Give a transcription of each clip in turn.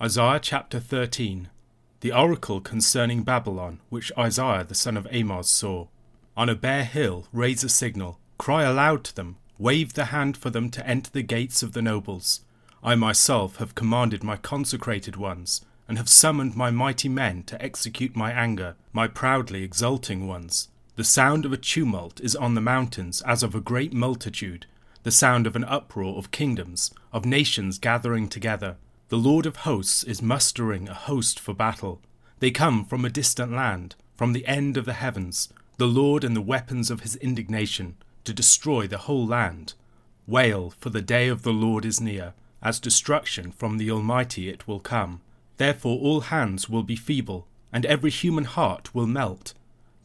Isaiah chapter 13 The oracle concerning Babylon, which Isaiah the son of Amoz saw. On a bare hill raise a signal, cry aloud to them, wave the hand for them to enter the gates of the nobles. I myself have commanded my consecrated ones, and have summoned my mighty men to execute my anger, my proudly exulting ones. The sound of a tumult is on the mountains as of a great multitude, the sound of an uproar of kingdoms, of nations gathering together. The Lord of hosts is mustering a host for battle. They come from a distant land, from the end of the heavens, the Lord and the weapons of his indignation, to destroy the whole land. Wail, for the day of the Lord is near, as destruction from the Almighty it will come. Therefore all hands will be feeble, and every human heart will melt.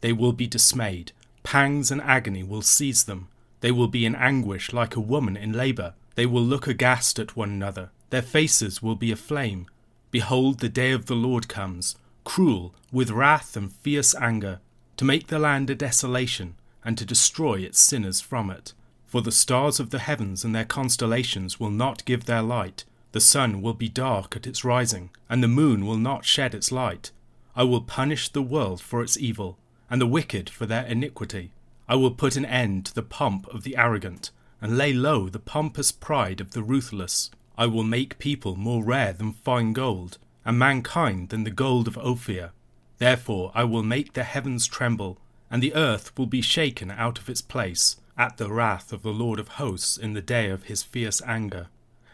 They will be dismayed, pangs and agony will seize them. They will be in anguish like a woman in labour. They will look aghast at one another their faces will be aflame. Behold, the day of the Lord comes, cruel, with wrath and fierce anger, to make the land a desolation, and to destroy its sinners from it. For the stars of the heavens and their constellations will not give their light, the sun will be dark at its rising, and the moon will not shed its light. I will punish the world for its evil, and the wicked for their iniquity. I will put an end to the pomp of the arrogant, and lay low the pompous pride of the ruthless. I will make people more rare than fine gold, and mankind than the gold of Ophir. Therefore I will make the heavens tremble, and the earth will be shaken out of its place, at the wrath of the Lord of hosts in the day of his fierce anger.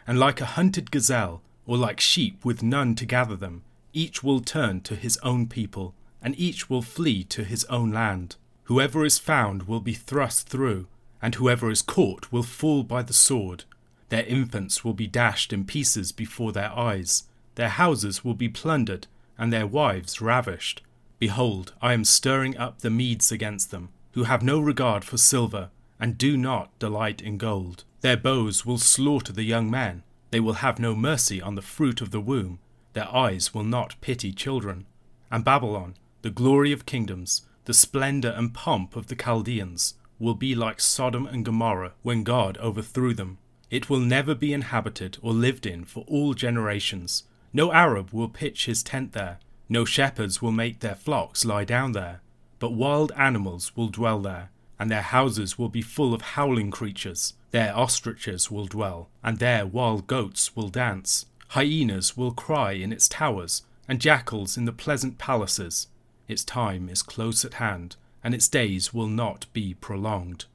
And like a hunted gazelle, or like sheep with none to gather them, each will turn to his own people, and each will flee to his own land. Whoever is found will be thrust through, and whoever is caught will fall by the sword. Their infants will be dashed in pieces before their eyes, their houses will be plundered, and their wives ravished. Behold, I am stirring up the Medes against them, who have no regard for silver, and do not delight in gold. Their bows will slaughter the young men, they will have no mercy on the fruit of the womb, their eyes will not pity children. And Babylon, the glory of kingdoms, the splendour and pomp of the Chaldeans, will be like Sodom and Gomorrah when God overthrew them. It will never be inhabited or lived in for all generations. No Arab will pitch his tent there, no shepherds will make their flocks lie down there, but wild animals will dwell there, and their houses will be full of howling creatures. There ostriches will dwell, and there wild goats will dance. Hyenas will cry in its towers, and jackals in the pleasant palaces. Its time is close at hand, and its days will not be prolonged.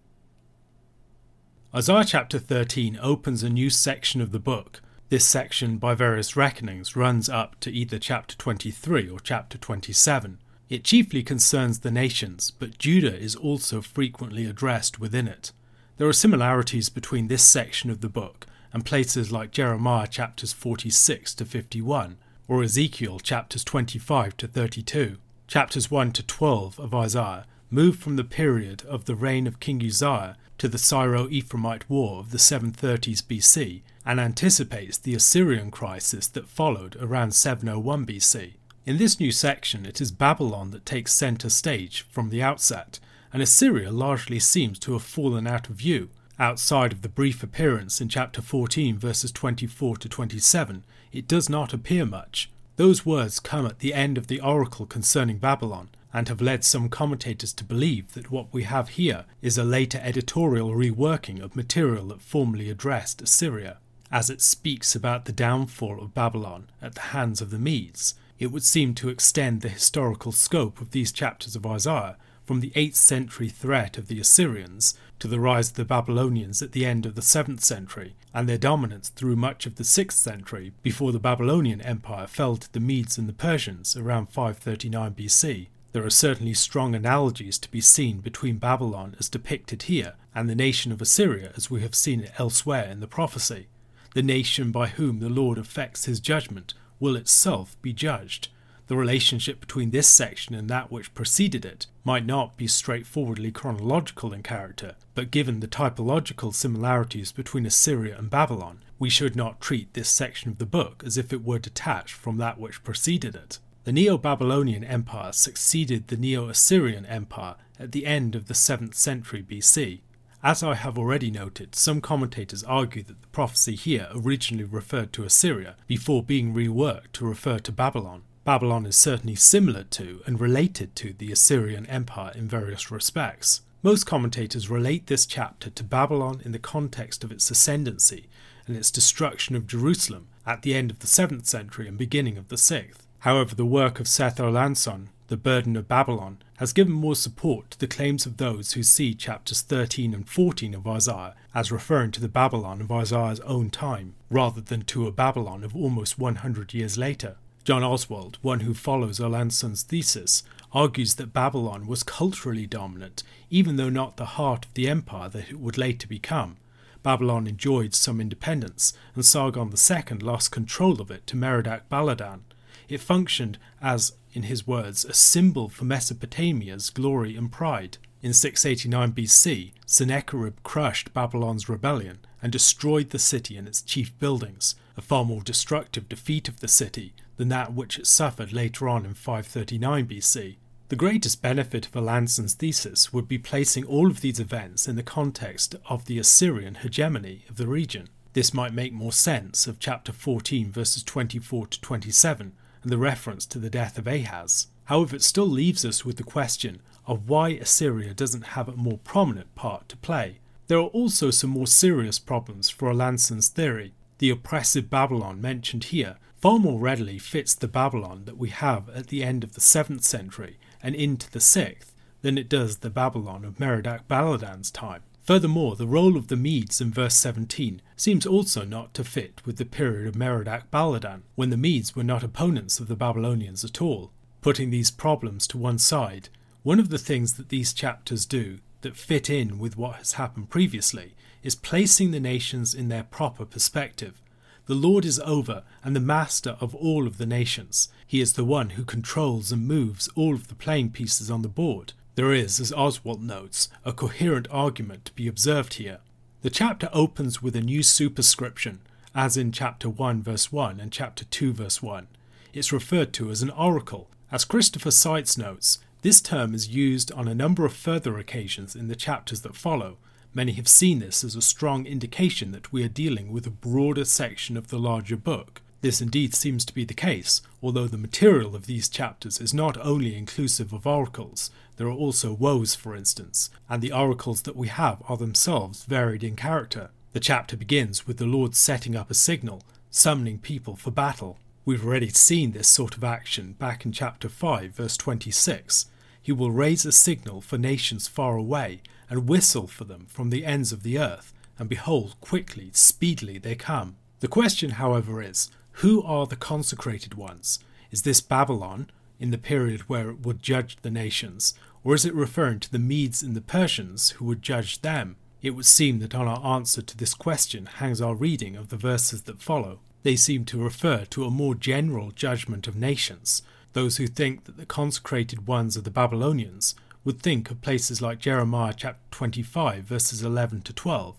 Isaiah chapter 13 opens a new section of the book. This section, by various reckonings, runs up to either chapter 23 or chapter 27. It chiefly concerns the nations, but Judah is also frequently addressed within it. There are similarities between this section of the book and places like Jeremiah chapters 46 to 51, or Ezekiel chapters 25 to 32. Chapters 1 to 12 of Isaiah move from the period of the reign of King Uzziah to the Syro Ephraimite War of the 730s BC and anticipates the Assyrian crisis that followed around 701 BC. In this new section, it is Babylon that takes centre stage from the outset, and Assyria largely seems to have fallen out of view. Outside of the brief appearance in chapter 14, verses 24 to 27, it does not appear much. Those words come at the end of the oracle concerning Babylon, and have led some commentators to believe that what we have here is a later editorial reworking of material that formerly addressed Assyria. As it speaks about the downfall of Babylon at the hands of the Medes, it would seem to extend the historical scope of these chapters of Isaiah from the 8th century threat of the Assyrians to the rise of the Babylonians at the end of the 7th century and their dominance through much of the 6th century before the Babylonian Empire fell to the Medes and the Persians around 539 BC. There are certainly strong analogies to be seen between Babylon as depicted here and the nation of Assyria as we have seen it elsewhere in the prophecy. The nation by whom the Lord effects his judgment will itself be judged. The relationship between this section and that which preceded it might not be straightforwardly chronological in character, but given the typological similarities between Assyria and Babylon, we should not treat this section of the book as if it were detached from that which preceded it. The Neo Babylonian Empire succeeded the Neo Assyrian Empire at the end of the 7th century BC. As I have already noted, some commentators argue that the prophecy here originally referred to Assyria before being reworked to refer to Babylon. Babylon is certainly similar to and related to the Assyrian Empire in various respects. Most commentators relate this chapter to Babylon in the context of its ascendancy and its destruction of Jerusalem at the end of the 7th century and beginning of the 6th. However, the work of Seth Erlandsson, The Burden of Babylon, has given more support to the claims of those who see chapters 13 and 14 of Isaiah as referring to the Babylon of Isaiah's own time, rather than to a Babylon of almost 100 years later. John Oswalt, one who follows Erlandsson's thesis, argues that Babylon was culturally dominant, even though not the heart of the empire that it would later become. Babylon enjoyed some independence, and Sargon II lost control of it to Merodach Baladan. It functioned as, in his words, a symbol for Mesopotamia's glory and pride. In 689 BC, Sennacherib crushed Babylon's rebellion and destroyed the city and its chief buildings, a far more destructive defeat of the city than that which it suffered later on in 539 BC. The greatest benefit of Erlandsson's thesis would be placing all of these events in the context of the Assyrian hegemony of the region. This might make more sense of chapter 14, verses 24 to 27, and the reference to the death of Ahaz. However, it still leaves us with the question of why Assyria doesn't have a more prominent part to play. There are also some more serious problems for Erlandsson's theory. The oppressive Babylon mentioned here far more readily fits the Babylon that we have at the end of the 7th century and into the 6th than it does the Babylon of Merodach Baladan's time. Furthermore, the role of the Medes in verse 17 seems also not to fit with the period of Merodach Baladan, when the Medes were not opponents of the Babylonians at all. Putting these problems to one side, one of the things that these chapters do that fit in with what has happened previously is placing the nations in their proper perspective. The Lord is over and the master of all of the nations. He is the one who controls and moves all of the playing pieces on the board. There is, as Oswalt notes, a coherent argument to be observed here. The chapter opens with a new superscription, as in chapter 1 verse 1 and chapter 2 verse 1. It's referred to as an oracle. As Christopher Seitz notes, this term is used on a number of further occasions in the chapters that follow. Many have seen this as a strong indication that we are dealing with a broader section of the larger book. This indeed seems to be the case, although the material of these chapters is not only inclusive of oracles, there are also woes, for instance, and the oracles that we have are themselves varied in character. The chapter begins with the Lord setting up a signal, summoning people for battle. We've already seen this sort of action back in chapter 5, verse 26. He will raise a signal for nations far away, and whistle for them from the ends of the earth, and behold, quickly, speedily they come. The question, however, is who are the consecrated ones? Is this Babylon, in the period where it would judge the nations, or is it referring to the Medes and the Persians who would judge them? It would seem that on our answer to this question hangs our reading of the verses that follow. They seem to refer to a more general judgment of nations. Those who think that the consecrated ones are the Babylonians would think of places like Jeremiah chapter 25, verses 11 to 12.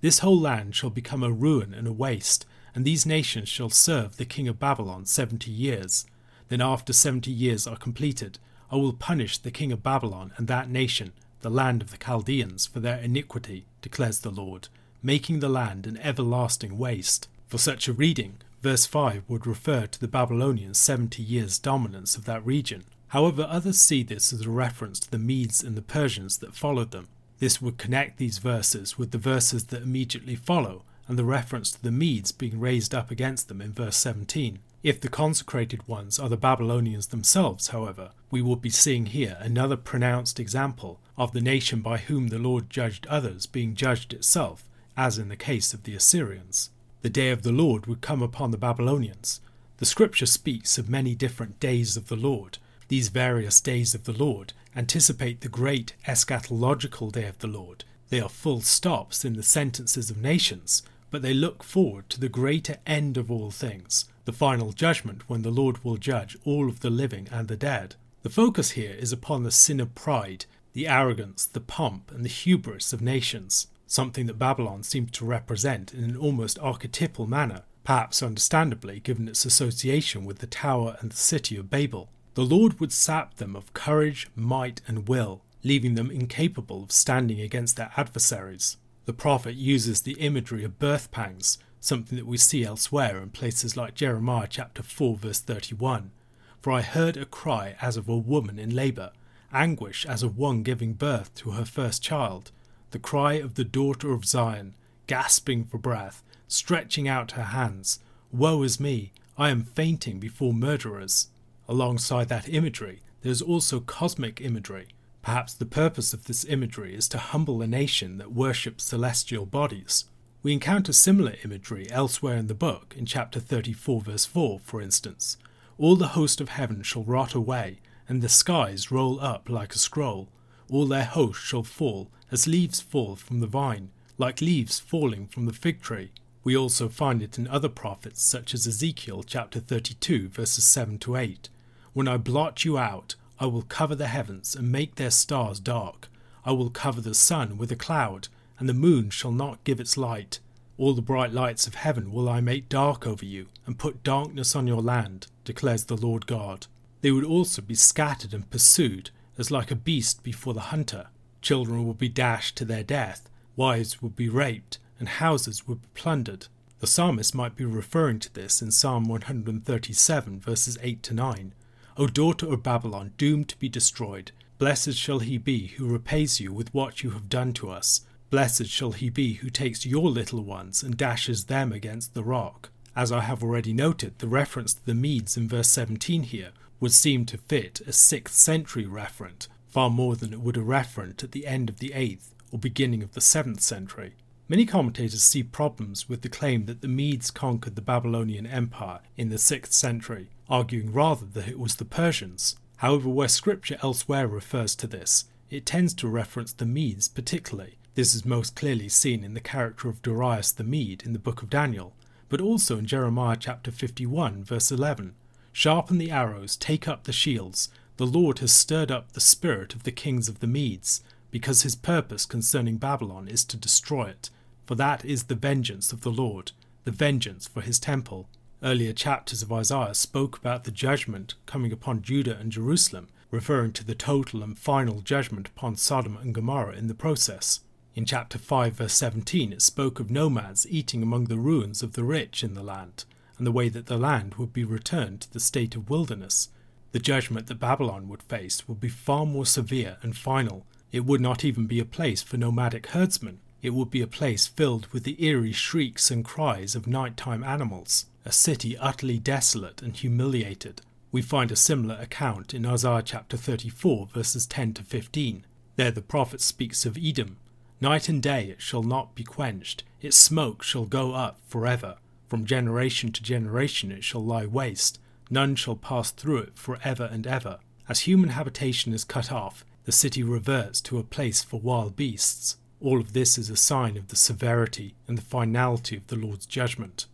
This whole land shall become a ruin and a waste, and these nations shall serve the king of Babylon seventy years. Then, after seventy years are completed, I will punish the king of Babylon and that nation, the land of the Chaldeans, for their iniquity, declares the Lord, making the land an everlasting waste. For such a reading, verse 5 would refer to the Babylonians' seventy years' dominance of that region. However, others see this as a reference to the Medes and the Persians that followed them. This would connect these verses with the verses that immediately follow, and the reference to the Medes being raised up against them in verse 17. If the consecrated ones are the Babylonians themselves, however, we would be seeing here another pronounced example of the nation by whom the Lord judged others being judged itself, as in the case of the Assyrians. The day of the Lord would come upon the Babylonians. The scripture speaks of many different days of the Lord. These various days of the Lord anticipate the great eschatological day of the Lord. They are full stops in the sentences of nations, but they look forward to the greater end of all things, the final judgment when the Lord will judge all of the living and the dead. The focus here is upon the sin of pride, the arrogance, the pomp, and the hubris of nations, something that Babylon seems to represent in an almost archetypal manner, perhaps understandably given its association with the tower and the city of Babel. The Lord would sap them of courage, might, and will. leaving them incapable of standing against their adversaries. The prophet uses the imagery of birth pangs, something that we see elsewhere in places like Jeremiah chapter 4 verse 31. For I heard a cry as of a woman in labour, anguish as of one giving birth to her first child, the cry of the daughter of Zion, gasping for breath, stretching out her hands. Woe is me, I am fainting before murderers. Alongside that imagery, there is also cosmic imagery. Perhaps the purpose of this imagery is to humble a nation that worships celestial bodies. We encounter similar imagery elsewhere in the book, in chapter 34, verse 4, for instance. All the host of heaven shall rot away, and the skies roll up like a scroll. All their host shall fall, as leaves fall from the vine, like leaves falling from the fig tree. We also find it in other prophets, such as Ezekiel chapter 32, verses 7 to 8. When I blot you out, I will cover the heavens and make their stars dark. I will cover the sun with a cloud, and the moon shall not give its light. All the bright lights of heaven will I make dark over you, and put darkness on your land, declares the Lord God. They would also be scattered and pursued, as like a beast before the hunter. Children would be dashed to their death, wives would be raped, and houses would be plundered. The psalmist might be referring to this in Psalm 137, verses 8 to 9. O daughter of Babylon, doomed to be destroyed, blessed shall he be who repays you with what you have done to us. Blessed shall he be who takes your little ones and dashes them against the rock. As I have already noted, the reference to the Medes in verse 17 here would seem to fit a 6th century referent, far more than it would a referent at the end of the 8th or beginning of the 7th century. Many commentators see problems with the claim that the Medes conquered the Babylonian Empire in the 6th century, arguing rather that it was the Persians. However, where scripture elsewhere refers to this, it tends to reference the Medes particularly. This is most clearly seen in the character of Darius the Mede in the book of Daniel, but also in Jeremiah chapter 51, verse 11. Sharpen the arrows, take up the shields. The Lord has stirred up the spirit of the kings of the Medes, because his purpose concerning Babylon is to destroy it for that is the vengeance of the Lord, the vengeance for his temple. Earlier chapters of Isaiah spoke about the judgment coming upon Judah and Jerusalem, referring to the total and final judgment upon Sodom and Gomorrah in the process. In chapter 5, verse 17, it spoke of nomads eating among the ruins of the rich in the land, and the way that the land would be returned to the state of wilderness. The judgment that Babylon would face would be far more severe and final. It would not even be a place for nomadic herdsmen, it would be a place filled with the eerie shrieks and cries of nighttime animals, a city utterly desolate and humiliated. We find a similar account in Isaiah chapter 34, verses 10 to 15. There the prophet speaks of Edom. Night and day it shall not be quenched, its smoke shall go up forever. From generation to generation it shall lie waste, none shall pass through it for ever and ever. As human habitation is cut off, the city reverts to a place for wild beasts. All of this is a sign of the severity and the finality of the Lord's judgment.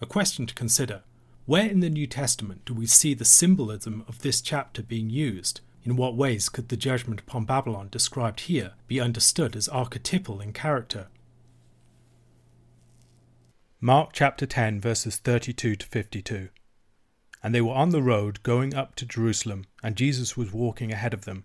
A question to consider Where in the New Testament do we see the symbolism of this chapter being used? In what ways could the judgment upon Babylon described here be understood as archetypal in character? Mark chapter 10, verses 32 to 52. And they were on the road going up to Jerusalem, and Jesus was walking ahead of them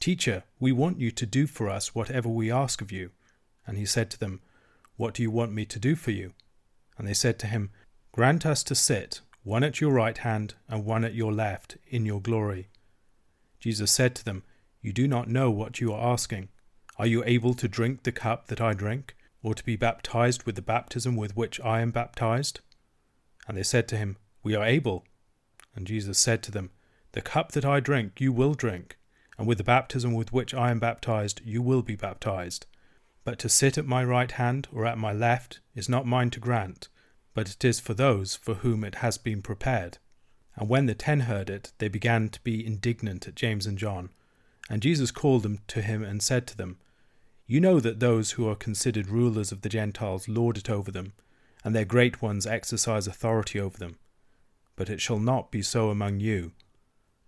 Teacher, we want you to do for us whatever we ask of you. And he said to them, What do you want me to do for you? And they said to him, Grant us to sit, one at your right hand and one at your left, in your glory. Jesus said to them, You do not know what you are asking. Are you able to drink the cup that I drink, or to be baptized with the baptism with which I am baptized? And they said to him, We are able. And Jesus said to them, The cup that I drink you will drink and with the baptism with which I am baptized, you will be baptized. But to sit at my right hand or at my left is not mine to grant, but it is for those for whom it has been prepared. And when the ten heard it, they began to be indignant at James and John. And Jesus called them to him and said to them, You know that those who are considered rulers of the Gentiles lord it over them, and their great ones exercise authority over them. But it shall not be so among you.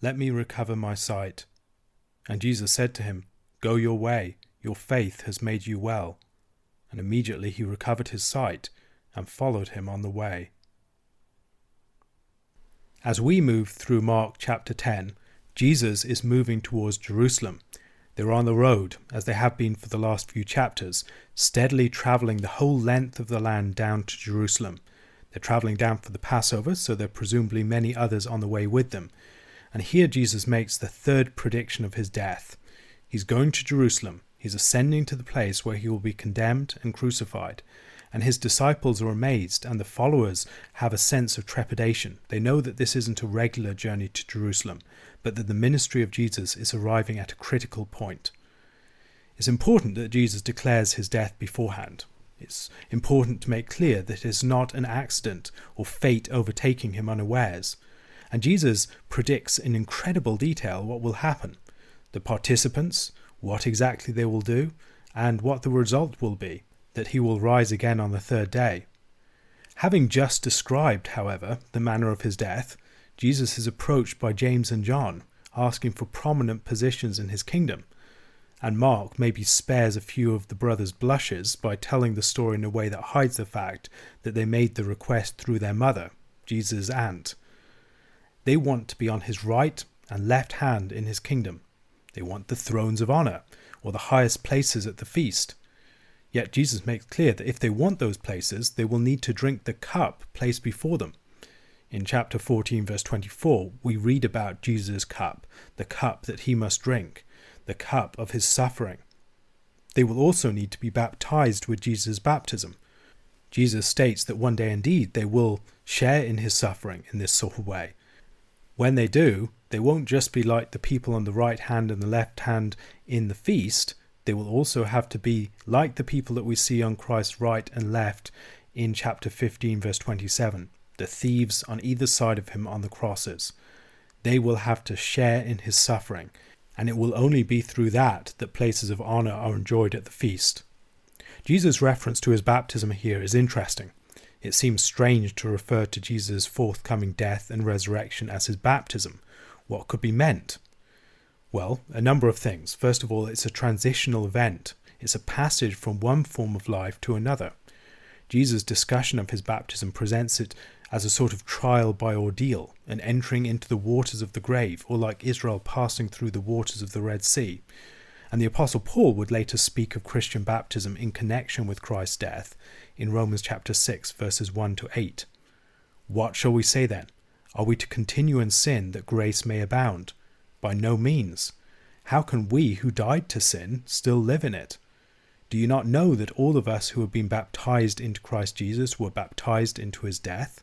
let me recover my sight. And Jesus said to him, Go your way, your faith has made you well and immediately he recovered his sight and followed him on the way. As we move through Mark chapter 10, Jesus is moving towards Jerusalem. They're on the road, as they have been for the last few chapters, steadily travelling the whole length of the land down to Jerusalem. They're travelling down for the Passover, so there are presumably many others on the way with them. And here Jesus makes the third prediction of his death. He's going to Jerusalem, He's ascending to the place where he will be condemned and crucified. And his disciples are amazed, and the followers have a sense of trepidation. They know that this isn't a regular journey to Jerusalem, but that the ministry of Jesus is arriving at a critical point. It's important that Jesus declares his death beforehand. It's important to make clear that it is not an accident or fate overtaking him unawares. And Jesus predicts in incredible detail what will happen. The participants, what exactly they will do, and what the result will be that he will rise again on the third day. Having just described, however, the manner of his death, Jesus is approached by James and John, asking for prominent positions in his kingdom. And Mark maybe spares a few of the brothers' blushes by telling the story in a way that hides the fact that they made the request through their mother, Jesus' aunt. They want to be on his right and left hand in his kingdom. They want the thrones of honor, or the highest places at the feast. Yet Jesus makes clear that if they want those places, they will need to drink the cup placed before them. In chapter 14, verse 24, we read about Jesus' cup, the cup that he must drink, the cup of his suffering. They will also need to be baptized with Jesus' baptism. Jesus states that one day indeed they will share in his suffering in this sort of way. When they do, they won't just be like the people on the right hand and the left hand in the feast, they will also have to be like the people that we see on Christ's right and left in chapter 15, verse 27, the thieves on either side of him on the crosses. They will have to share in his suffering, and it will only be through that that places of honor are enjoyed at the feast. Jesus' reference to his baptism here is interesting. It seems strange to refer to Jesus' forthcoming death and resurrection as his baptism, what could be meant? Well, a number of things. First of all, it's a transitional event, it's a passage from one form of life to another. Jesus' discussion of his baptism presents it as a sort of trial by ordeal, an entering into the waters of the grave, or like Israel passing through the waters of the Red Sea. And the Apostle Paul would later speak of Christian baptism in connection with Christ's death in Romans chapter 6, verses 1 to 8. What shall we say then? Are we to continue in sin that grace may abound? By no means. How can we who died to sin still live in it? Do you not know that all of us who have been baptized into Christ Jesus were baptized into his death?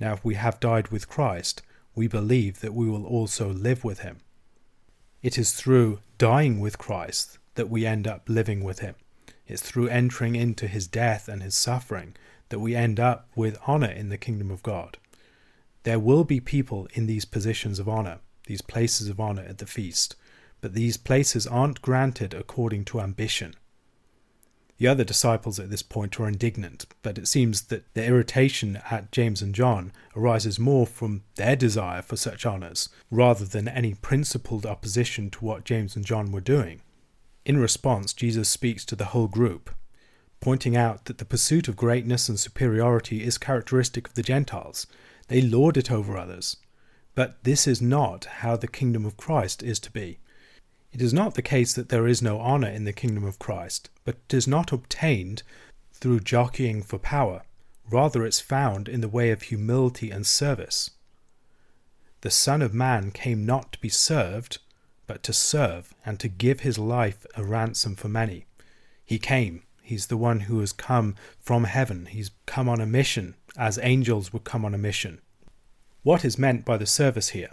Now, if we have died with Christ, we believe that we will also live with him. It is through dying with Christ that we end up living with him. It's through entering into his death and his suffering that we end up with honor in the kingdom of God. There will be people in these positions of honor, these places of honor at the feast, but these places aren't granted according to ambition. The other disciples at this point are indignant, but it seems that their irritation at James and John arises more from their desire for such honours, rather than any principled opposition to what James and John were doing. In response, Jesus speaks to the whole group, pointing out that the pursuit of greatness and superiority is characteristic of the Gentiles. They lord it over others. But this is not how the kingdom of Christ is to be. It is not the case that there is no honour in the kingdom of Christ, but it is not obtained through jockeying for power. Rather, it's found in the way of humility and service. The Son of Man came not to be served, but to serve, and to give his life a ransom for many. He came. He's the one who has come from heaven. He's come on a mission, as angels would come on a mission. What is meant by the service here?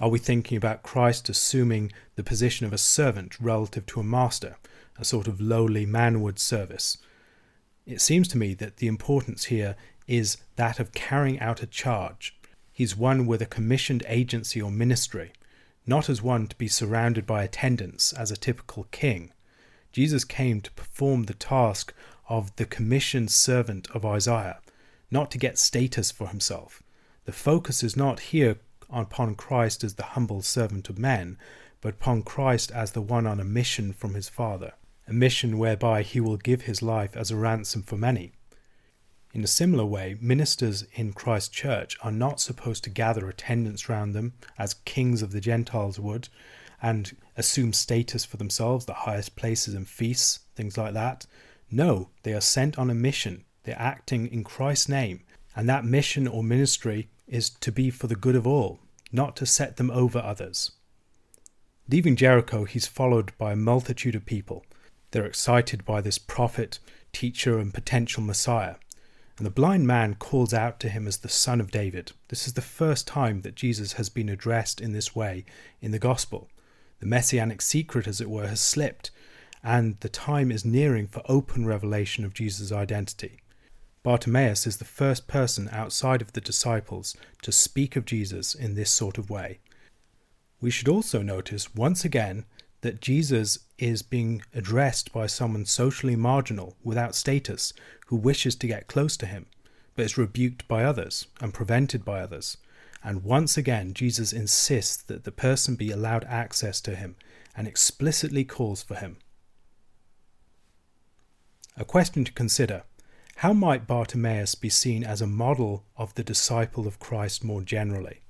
Are we thinking about Christ assuming the position of a servant relative to a master, a sort of lowly manward service? It seems to me that the importance here is that of carrying out a charge. He's one with a commissioned agency or ministry, not as one to be surrounded by attendants as a typical king. Jesus came to perform the task of the commissioned servant of Isaiah, not to get status for himself. The focus is not here upon Christ as the humble servant of men, but upon Christ as the one on a mission from his Father, a mission whereby he will give his life as a ransom for many. In a similar way, ministers in Christ's church are not supposed to gather attendants round them as kings of the Gentiles would and assume status for themselves, the highest places and feasts, things like that. No, they are sent on a mission. They're acting in Christ's name, and that mission or ministry is to be for the good of all, not to set them over others. Leaving Jericho, he's followed by a multitude of people. They're excited by this prophet, teacher, and potential Messiah. And the blind man calls out to him as the Son of David. This is the first time that Jesus has been addressed in this way in the Gospel. The messianic secret, as it were, has slipped, and the time is nearing for open revelation of Jesus' identity. Bartimaeus is the first person outside of the disciples to speak of Jesus in this sort of way. We should also notice once again that Jesus is being addressed by someone socially marginal without status who wishes to get close to him, but is rebuked by others and prevented by others. And once again, Jesus insists that the person be allowed access to him and explicitly calls for him. A question to consider how might Bartimaeus be seen as a model of the disciple of Christ more generally?